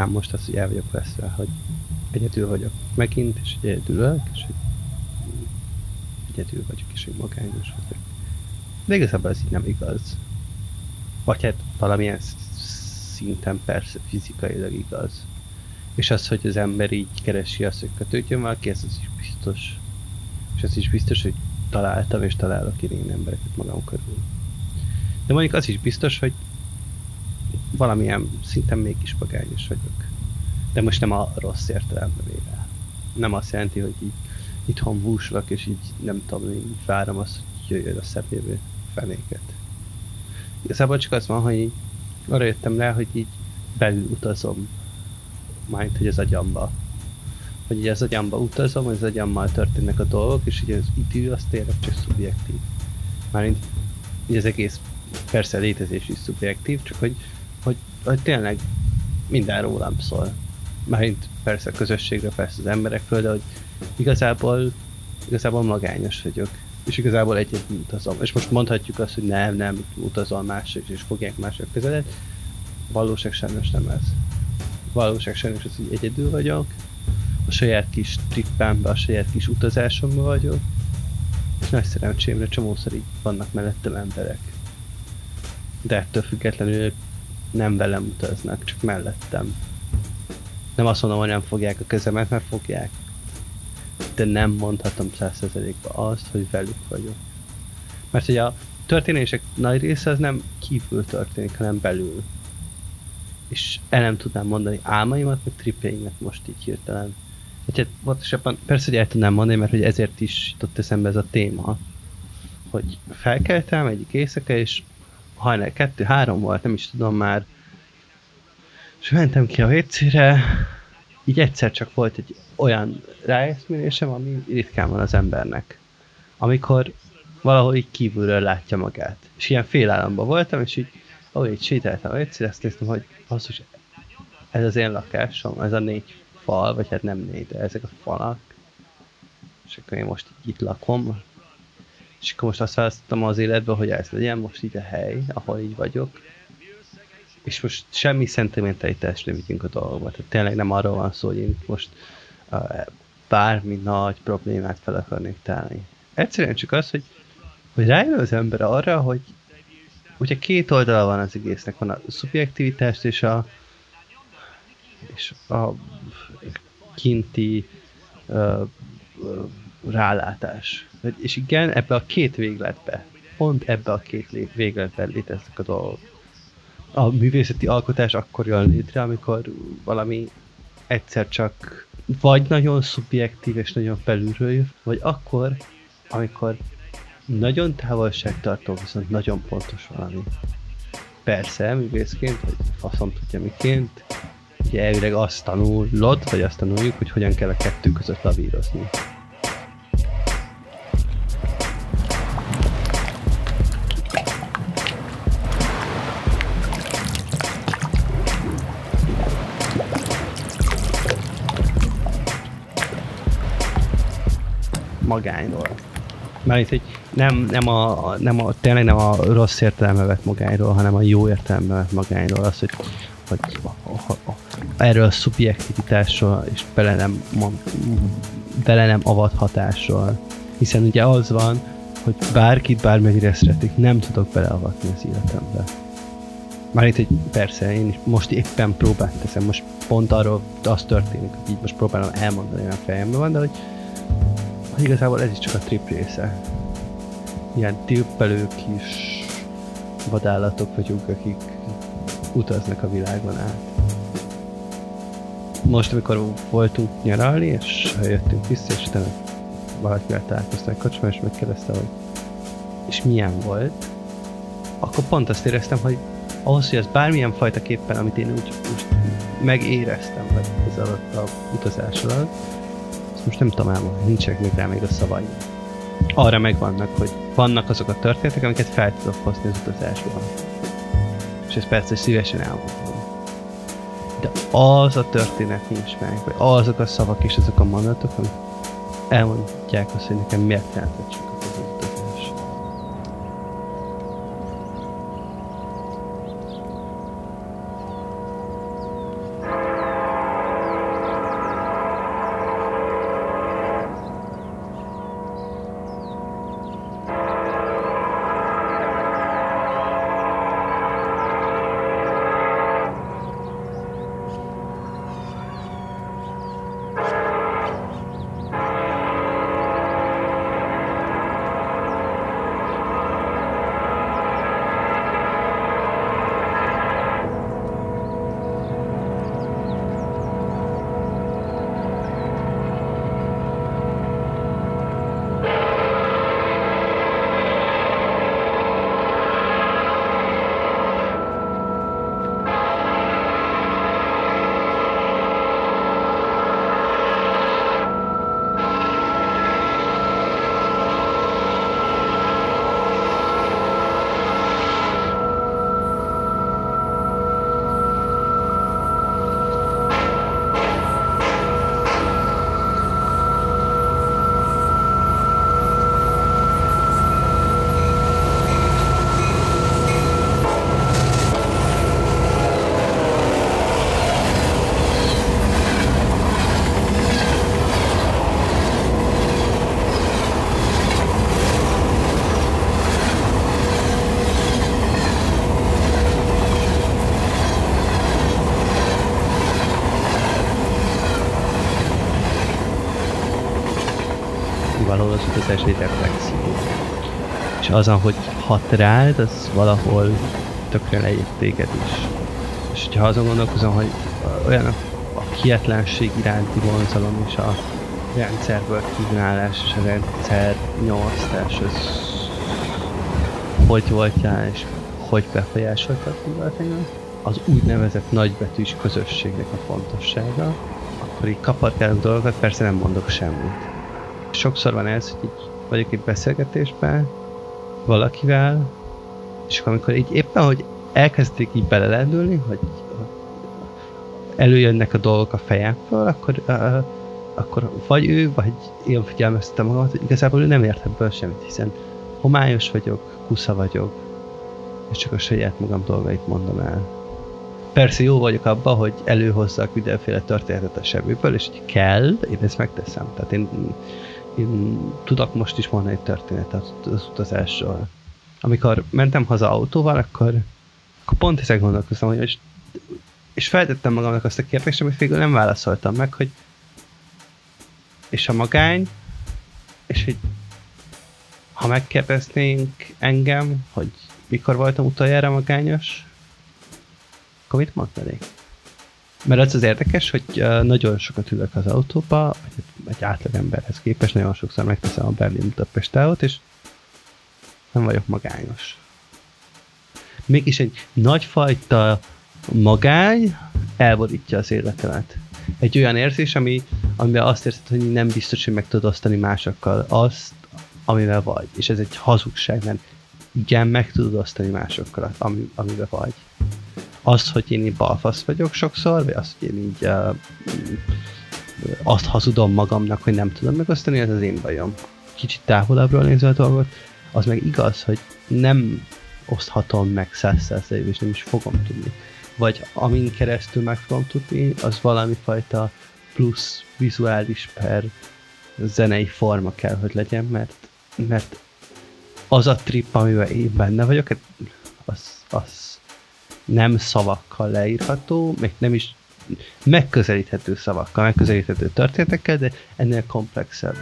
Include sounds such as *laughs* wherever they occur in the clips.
mondhatnám most azt, hogy el vagyok veszve, hogy egyedül vagyok megint, és egyedül ülök, és hogy egyedül vagyok, és hogy magányos vagyok. De igazából ez így nem igaz. Vagy hát valamilyen szinten persze fizikailag igaz. És az, hogy az ember így keresi azt, hogy kötődjön valaki, ez az is biztos. És az is biztos, hogy találtam és találok ilyen embereket magam körül. De mondjuk az is biztos, hogy valamilyen szinten mégis magányos vagyok. De most nem a rossz értelemben. Nem azt jelenti, hogy így itthon búslak, és így nem tudom, így várom azt, hogy jöjjön a szebb jövő fenéket. Igazából csak az van, hogy így arra jöttem rá, hogy így belül utazom. Majd, hogy az agyamba. Hogy így az agyamba utazom, az agyammal történnek a dolgok, és így az idő az tényleg csak szubjektív. Mármint így az egész persze létezés is szubjektív, csak hogy, hogy, hogy tényleg minden rólam szól. Mármint persze a közösségről, persze az emberekről, de hogy igazából, igazából magányos vagyok. És igazából egyedül utazom. És most mondhatjuk azt, hogy nem, nem, utazol mások, és fogják mások közelet. Valóság sajnos nem ez. Valóság sajnos az, hogy egyedül vagyok. A saját kis trippámban, a saját kis utazásomban vagyok. És nagy szerencsémre csomószor így vannak mellettem emberek. De ettől függetlenül nem velem utaznak, csak mellettem. Nem azt mondom, hogy nem fogják a kezemet, mert fogják de nem mondhatom százszerzelékben azt, hogy velük vagyok. Mert hogy a történések nagy része az nem kívül történik, hanem belül. És el nem tudnám mondani álmaimat, meg tripjeimet most így hirtelen. Hát pontosabban persze, hogy el tudnám mondani, mert hogy ezért is jutott eszembe ez a téma. Hogy felkeltem egyik éjszaka, és hajnal kettő, három volt, nem is tudom már. És mentem ki a vécére, így egyszer csak volt egy olyan ráeszmélésem, ami ritkán van az embernek. Amikor valahol így kívülről látja magát. És ilyen félállamban voltam, és így, ahogy így sétáltam egyszer, ezt néztem, hogy basszus, ez az én lakásom, ez a négy fal, vagy hát nem négy, de ezek a falak. És akkor én most itt lakom. És akkor most azt választottam az életbe, hogy ez legyen most így a hely, ahol így vagyok és most semmi szentimentalitást nem vigyünk a dolgokba. Tehát tényleg nem arról van szó, hogy én most uh, bármi nagy problémát fel akarnék tálni. Egyszerűen csak az, hogy, hogy rájön az ember arra, hogy ugye két oldala van az egésznek, van a szubjektivitás és a és a kinti uh, rálátás. És igen, ebbe a két végletbe, pont ebbe a két végletben léteznek a dolgok a művészeti alkotás akkor jön létre, amikor valami egyszer csak vagy nagyon szubjektív és nagyon felülről jön, vagy akkor, amikor nagyon távolságtartó, viszont nagyon pontos valami. Persze, művészként, vagy faszom tudja miként, ugye elvileg azt tanulod, vagy azt tanuljuk, hogy hogyan kell a kettő között lavírozni. Magányról. Mert hogy nem, nem, a, nem a, tényleg nem a rossz értelembe vett magányról, hanem a jó értelembe vett magányról. Az, hogy, hogy a, erről a szubjektivitásról és bele nem, bele nem avathatásról. Hiszen ugye az van, hogy bárkit bármennyire szeretik, nem tudok beleavatni az életembe. Már itt, hogy persze, én is most éppen próbált teszem, most pont arról az történik, hogy így most próbálom elmondani, a fejemben van, de hogy igazából ez is csak a trip része. Ilyen tippelő kis vadállatok vagyunk, akik utaznak a világon át. Most, amikor voltunk nyaralni, és jöttünk vissza, és utána valakivel találkoztam egy kocsma, és megkérdezte, hogy és milyen volt, akkor pont azt éreztem, hogy ahhoz, hogy ez bármilyen fajta képpen, amit én úgy, úgy megéreztem ez alatt a utazás alatt, most nem tudom elmondani, nincsenek még rá még a szavai. Arra megvannak, hogy vannak azok a történetek, amiket fel tudok hozni az utazásban. És ezt persze szívesen elmondom. De az a történet nincs meg, vagy azok a szavak és azok a mondatok, amik elmondják azt, hogy nekem miért jelentett csak egy reflexió. És az, hogy hat rád, az valahol tökre leírt téged is. És hogyha azon gondolkozom, hogy olyan a, a kietlenség iránti vonzalom és a rendszerből kívülállás és a rendszer nyomasztás, az hogy voltál és hogy befolyásoltad pillanatnyilag, az úgynevezett nagybetűs közösségnek a fontossága, akkor így kaparkálok dolgokat, persze nem mondok semmit. Sokszor van ez, hogy így vagyok egy beszélgetésben valakivel, és amikor így éppen, hogy elkezdték így belelendülni, hogy előjönnek a dolgok a fejemből, akkor, uh, akkor vagy ő, vagy én figyelmeztetem magamat, hogy igazából ő nem ért ebből semmit, hiszen homályos vagyok, kusza vagyok, és csak a saját magam dolgait mondom el. Persze jó vagyok abban, hogy előhozzak mindenféle történetet a semmiből, és hogy kell, én ezt megteszem. Tehát én, én tudok most is mondani egy történetet az utazásról. Amikor mentem haza autóval, akkor, akkor pont ezen gondolkoztam, hogy és feltettem magamnak azt a kérdést, amit végül nem válaszoltam meg, hogy és a magány, és hogy ha megkérdeznénk engem, hogy mikor voltam utoljára magányos, akkor mit mondanék? Mert az az érdekes, hogy nagyon sokat ülök az autóba, vagy egy átlagemberhez képest, nagyon sokszor megteszem a Berlin Budapest és nem vagyok magányos. Mégis egy nagyfajta magány elborítja az életemet. Egy olyan érzés, ami, amivel azt érzed, hogy nem biztos, hogy meg tudod osztani másokkal azt, amivel vagy. És ez egy hazugság, mert igen, meg tudod osztani másokkal, ami, amivel vagy. Az, hogy én így balfasz vagyok sokszor, vagy az, hogy én így uh, azt hazudom magamnak, hogy nem tudom megosztani, ez az én bajom. Kicsit távolabbról nézve a dolgot, az meg igaz, hogy nem oszthatom meg száz és nem is fogom tudni. Vagy amin keresztül meg fogom tudni, az valami fajta plusz vizuális per zenei forma kell, hogy legyen, mert, mert az a trip, amiben én benne vagyok, az, az nem szavakkal leírható, még nem is megközelíthető szavakkal, megközelíthető történetekkel, de ennél komplexebb.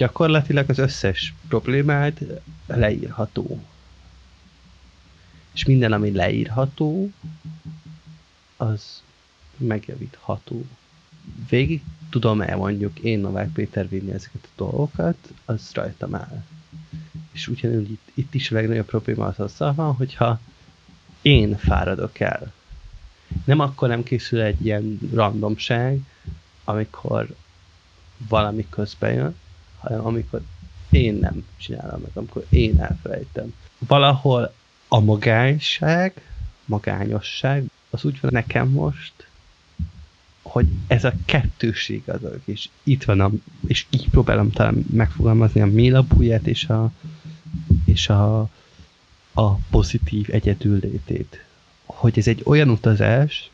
Gyakorlatilag az összes problémád leírható. És minden, ami leírható, az megjavítható. Végig tudom-e mondjuk én Novák Péter vinni ezeket a dolgokat, az rajtam áll. És ugyanúgy itt, itt is a legnagyobb probléma az azzal van, hogyha én fáradok el. Nem akkor nem készül egy ilyen randomság, amikor valami közben jön, hanem amikor én nem csinálom meg, amikor én elfelejtem. Valahol a magányság, magányosság, az úgy van nekem most, hogy ez a kettőség az, és itt van, a, és így próbálom talán megfogalmazni a mélabúját és a, és a, a pozitív egyedüllétét. Hogy ez egy olyan utazás,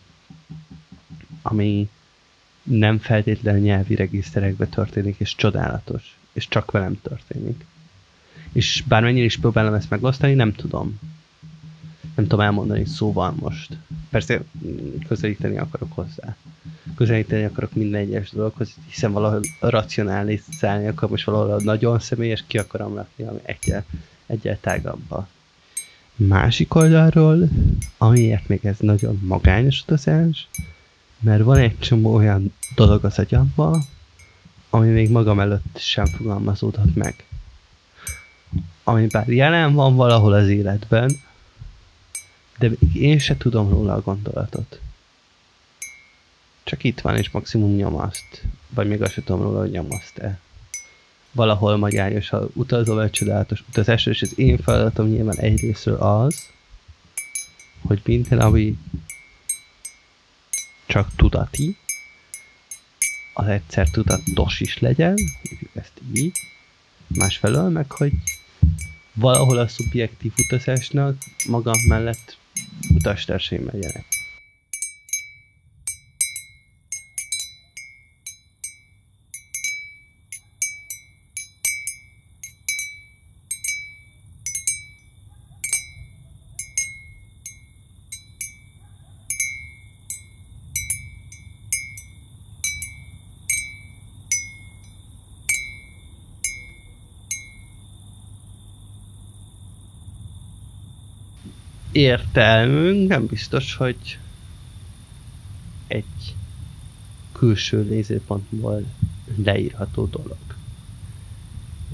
ami nem feltétlenül nyelvi regiszterekbe történik, és csodálatos, és csak velem történik. És bármennyire is próbálom ezt megosztani, nem tudom. Nem tudom elmondani szóval most. Persze közelíteni akarok hozzá. Közelíteni akarok minden egyes dologhoz, hiszen valahol racionális szállni akkor most valahol nagyon személyes, ki akarom lakni, ami egyel, egyel tágabba. Másik oldalról, amiért még ez nagyon magányos utazás, mert van egy csomó olyan dolog az agyamban, ami még magam előtt sem fogalmazódhat meg. Ami bár jelen van valahol az életben, de még én se tudom róla a gondolatot. Csak itt van, és maximum nyomaszt. Vagy még azt sem tudom róla, hogy nyomaszt-e. Valahol magyáros, ha utazol egy csodálatos utazásra, és az én feladatom nyilván egyrésztről az, hogy minden, ami csak tudati, az egyszer tudatos is legyen, hívjuk ezt így, másfelől meg, hogy valahol a szubjektív utazásnak magam mellett utastársaim legyenek. Értelmünk nem biztos, hogy egy külső nézőpontból leírható dolog.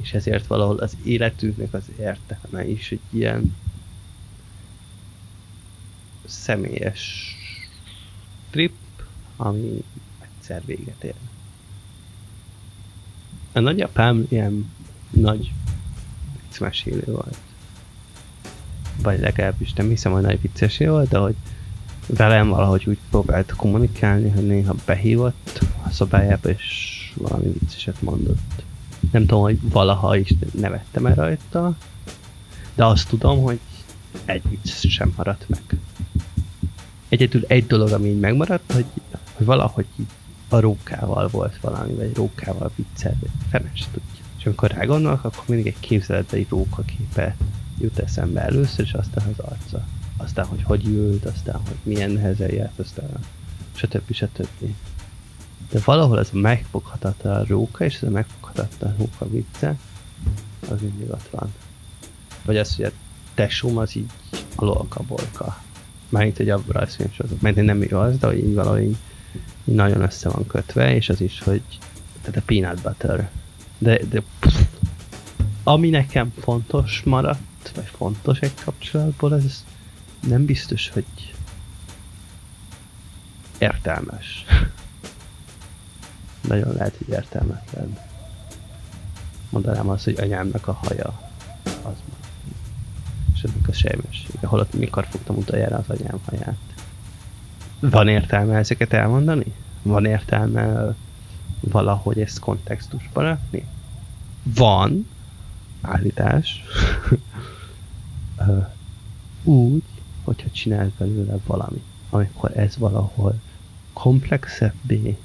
És ezért valahol az életünknek az értelme is egy ilyen személyes trip, ami egyszer véget ér. A nagyapám ilyen nagy viccmesélő volt vagy legalábbis nem hiszem, hogy nagy viccesé volt, de hogy velem valahogy úgy próbált kommunikálni, hogy néha behívott a szobájába, és valami vicceset mondott. Nem tudom, hogy valaha is nevettem el rajta, de azt tudom, hogy egy vicc sem maradt meg. Egyedül egy dolog, ami így megmaradt, hogy, hogy valahogy így a rókával volt valami, vagy rókával viccel, vagy fenes tudja. És amikor rá gondolok, akkor mindig egy képzeletbeli rókaképe jut eszembe először, és aztán az arca. Aztán, hogy hogy ült, aztán, hogy milyen nehezen járt, aztán stb. stb. De valahol ez a megfoghatatlan róka, és ez a megfoghatatlan róka vicce, az mindig ott van. Vagy az, hogy a tesóm az így a lolkabolka. Mármint egy a rajzfilm sorozat. Mert nem igaz, de hogy így valahogy így, így nagyon össze van kötve, és az is, hogy tehát a peanut butter. De, de pff, ami nekem fontos maradt, vagy fontos egy kapcsolatból, ez nem biztos, hogy értelmes. *laughs* Nagyon lehet, hogy értelmetlen. Mondanám azt, hogy anyámnak a haja az és ennek a sejmessége. Holott mikor fogtam utoljára az anyám haját. Van értelme ezeket elmondani? Van értelme valahogy ezt kontextusba rakni? Van, állítás. *laughs* úgy, hogyha csinálsz belőle valami, amikor ez valahol komplexebbé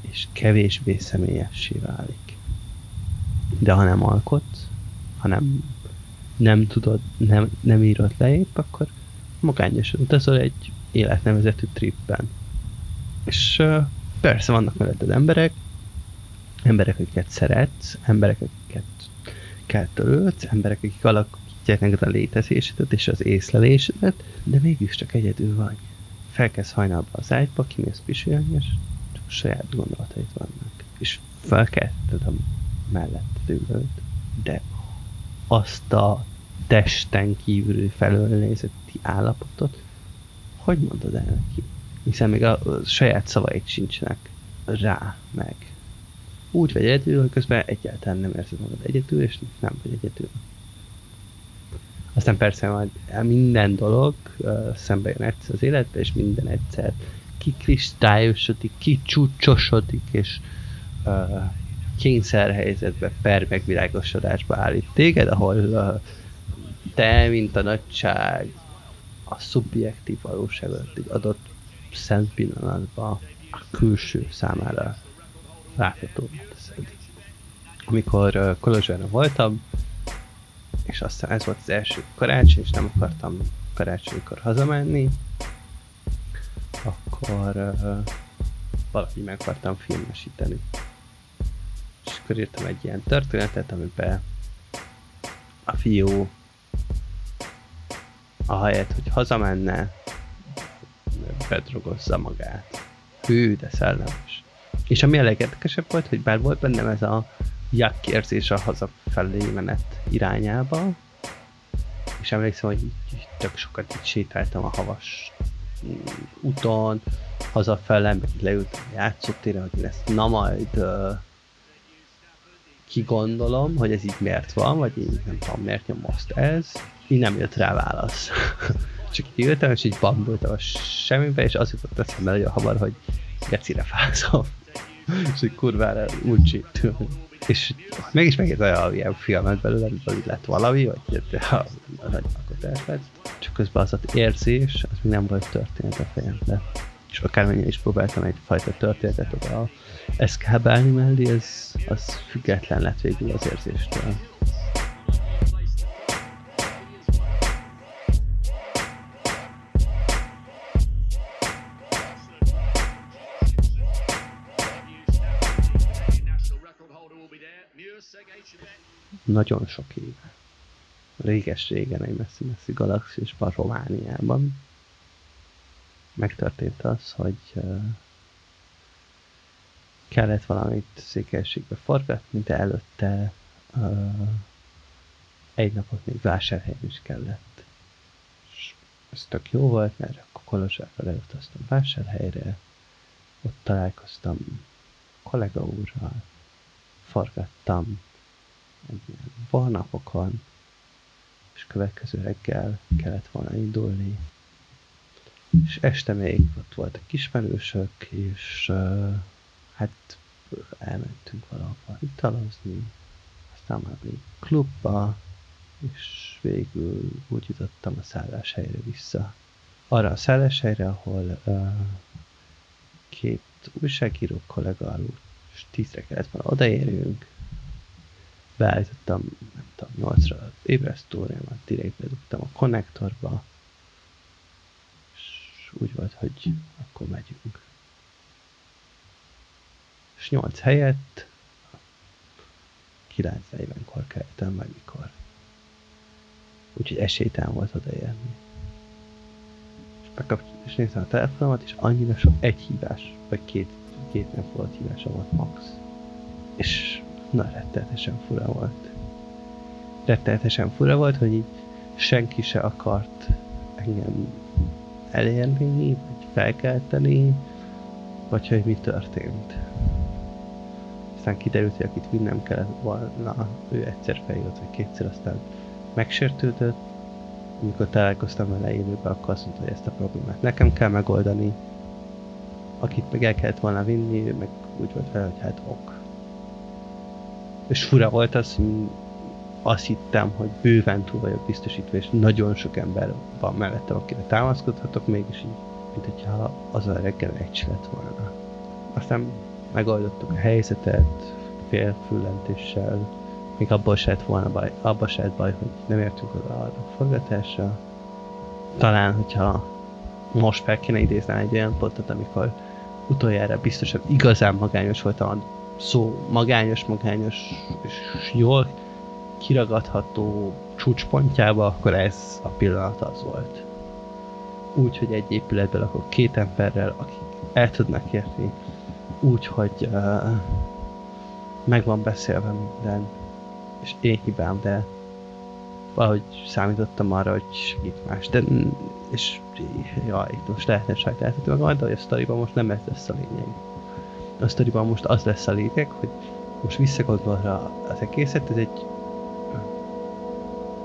és kevésbé személyessé válik. De ha nem alkotsz, ha nem, nem tudod, nem, nem írod le épp, akkor magányosan utazol egy életnevezetű tripben. És persze vannak melletted emberek, emberek, akiket szeretsz, emberek, akiket kell törődsz, emberek, akik alak, neked a létezésedet és az észlelésedet, de mégiscsak egyedül vagy. Felkezd hajnalba az ágyba, kimész pisilni, és csak a saját gondolataid vannak. És felkelted a mellett ülőt, de azt a testen kívül felől nézeti állapotot, hogy mondod el neki? Hiszen még a, a saját szavait sincsenek rá meg. Úgy vagy egyedül, hogy közben egyáltalán nem érzed magad egyedül, és nem vagy egyedül. Aztán persze majd minden dolog uh, szembe jön egyszer az életbe, és minden egyszer kikristályosodik, kicsúcsosodik, és uh, kényszerhelyzetbe, per megvilágosodásba állít téged, ahol uh, te, mint a nagyság, a szubjektív valóságot egy adott szent pillanatban a külső számára látható teszed. Amikor uh, Kolozsváron voltam, és aztán ez volt az első karácsony, és nem akartam karácsonykor hazamenni, akkor uh, valahogy meg akartam filmesíteni. És akkor írtam egy ilyen történetet, amiben a fiú ahelyett, hogy hazamenne, bedrogozza magát. Hű, de szellemes. És ami a legérdekesebb volt, hogy bár volt bennem ez a jak érzés a hazafelé menet irányába, és emlékszem, hogy tök sokat így sétáltam a havas úton, hazafele, meg leültem a játszótére, hogy ezt na majd uh, kigondolom, hogy ez így miért van, vagy így nem tudom miért nyom most ez, így nem jött rá válasz. *laughs* Csak így ültem, és így bambultam a semmibe, és az jutott eszembe nagyon hamar, hogy gecire fázom. *laughs* és így kurvára úgy és mégis megint olyan ilyen filmet belőle, hogy lett valami, vagy nagy alkotás lett, csak közben az az érzés, az még nem volt történet a fejembe. És akármennyire is próbáltam egyfajta történetet oda eszkábálni mellé, ez, az független lett végül az érzéstől. Nagyon sok éve. Réges-régen egy messzi-messzi galaxisban, Romániában megtörtént az, hogy kellett valamit székelységbe forgatni, de előtte egy napot még vásárhelyen is kellett. És ez tök jó volt, mert akkor Kolozsárral elutaztam vásárhelyre, ott találkoztam kollega úrral, forgattam napokon, és következő reggel kellett volna indulni. És este még ott voltak kismerősök, és uh, hát elmentünk valahova italozni, aztán már még klubba, és végül úgy jutottam a szálláshelyre vissza. Arra a szálláshelyre, ahol uh, két újságíró kollega és tízre kellett volna odaérjünk, beállítottam, nem tudom, 8-ra ébresztóriámat, direkt bedugtam a konnektorba, és úgy volt, hogy akkor megyünk. És 8 helyett 9.40-kor keltem, vagy mikor. Úgyhogy esélytelen volt odaérni. És, bekapcsoltam, és néztem a telefonomat, és annyira sok egy hívás, vagy két, két nap volt hívása volt max. És Na, rettenetesen fura volt. Rettenetesen fura volt, hogy így senki se akart engem elérni, vagy felkelteni, vagy hogy mi történt. Aztán kiderült, hogy akit vinnem kellett volna, ő egyszer feljött, vagy kétszer, aztán megsértődött. Amikor találkoztam vele élőben, akkor azt mondta, hogy ezt a problémát nekem kell megoldani. Akit meg el kellett volna vinni, meg úgy volt vele, hogy hát ok és fura volt az, azt hittem, hogy bőven túl vagyok biztosítva, és nagyon sok ember van mellettem, akire támaszkodhatok, mégis így, mint hogyha az a reggel egy lett volna. Aztán megoldottuk a helyzetet, félfüllentéssel, még abból se lett volna baj, abban se lett baj, hogy nem értünk oda a forgatásra. Talán, hogyha most fel kéne idézni egy olyan pontot, amikor utoljára biztosan igazán magányos voltam szó magányos, magányos és jól kiragadható csúcspontjába, akkor ez a pillanat az volt. Úgy, hogy egy épületben akkor két emberrel, akik el tudnak érni, úgy, hogy uh, meg van beszélve minden, és én hibám, de valahogy számítottam arra, hogy segít más, de és jaj, most lehetne sajtáltatni magam, de hogy a sztoriban most nem ez lesz a lényeg a sztoriban most az lesz a lényeg, hogy most visszagondolva az egészet, ez egy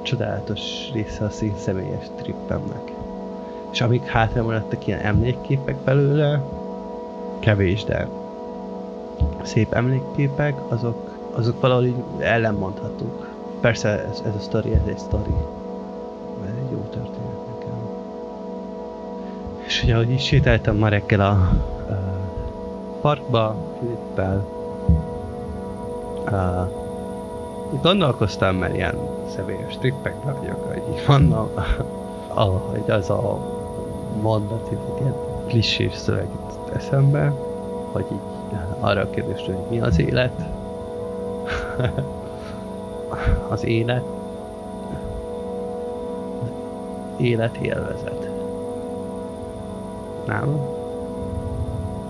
csodálatos része a szín személyes trippemnek. És amik hátra maradtak ilyen emlékképek belőle, kevés, de szép emlékképek, azok, azok valahogy ellenmondhatók. Persze ez, ez a sztori, ez egy sztori. Ez egy jó történet nekem. És ugye, ahogy így sétáltam ma reggel a parkba Filippel. Uh, gondolkoztam, mert ilyen személyes trippekre vagyok, hogy így vannak, *laughs* ahogy az a mondat, hogy ilyen klisés szöveg eszembe, hogy így arra a kérdésre, hogy mi az élet. *laughs* az élet. Élet élvezet. Nem?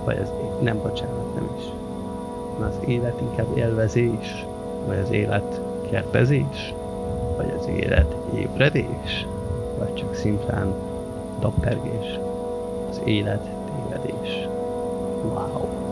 Vagy az nem, bocsánat, nem is. Az élet inkább élvezés, vagy az élet kertezés, vagy az élet ébredés, vagy csak szimplán doppergés. Az élet tévedés. Wow.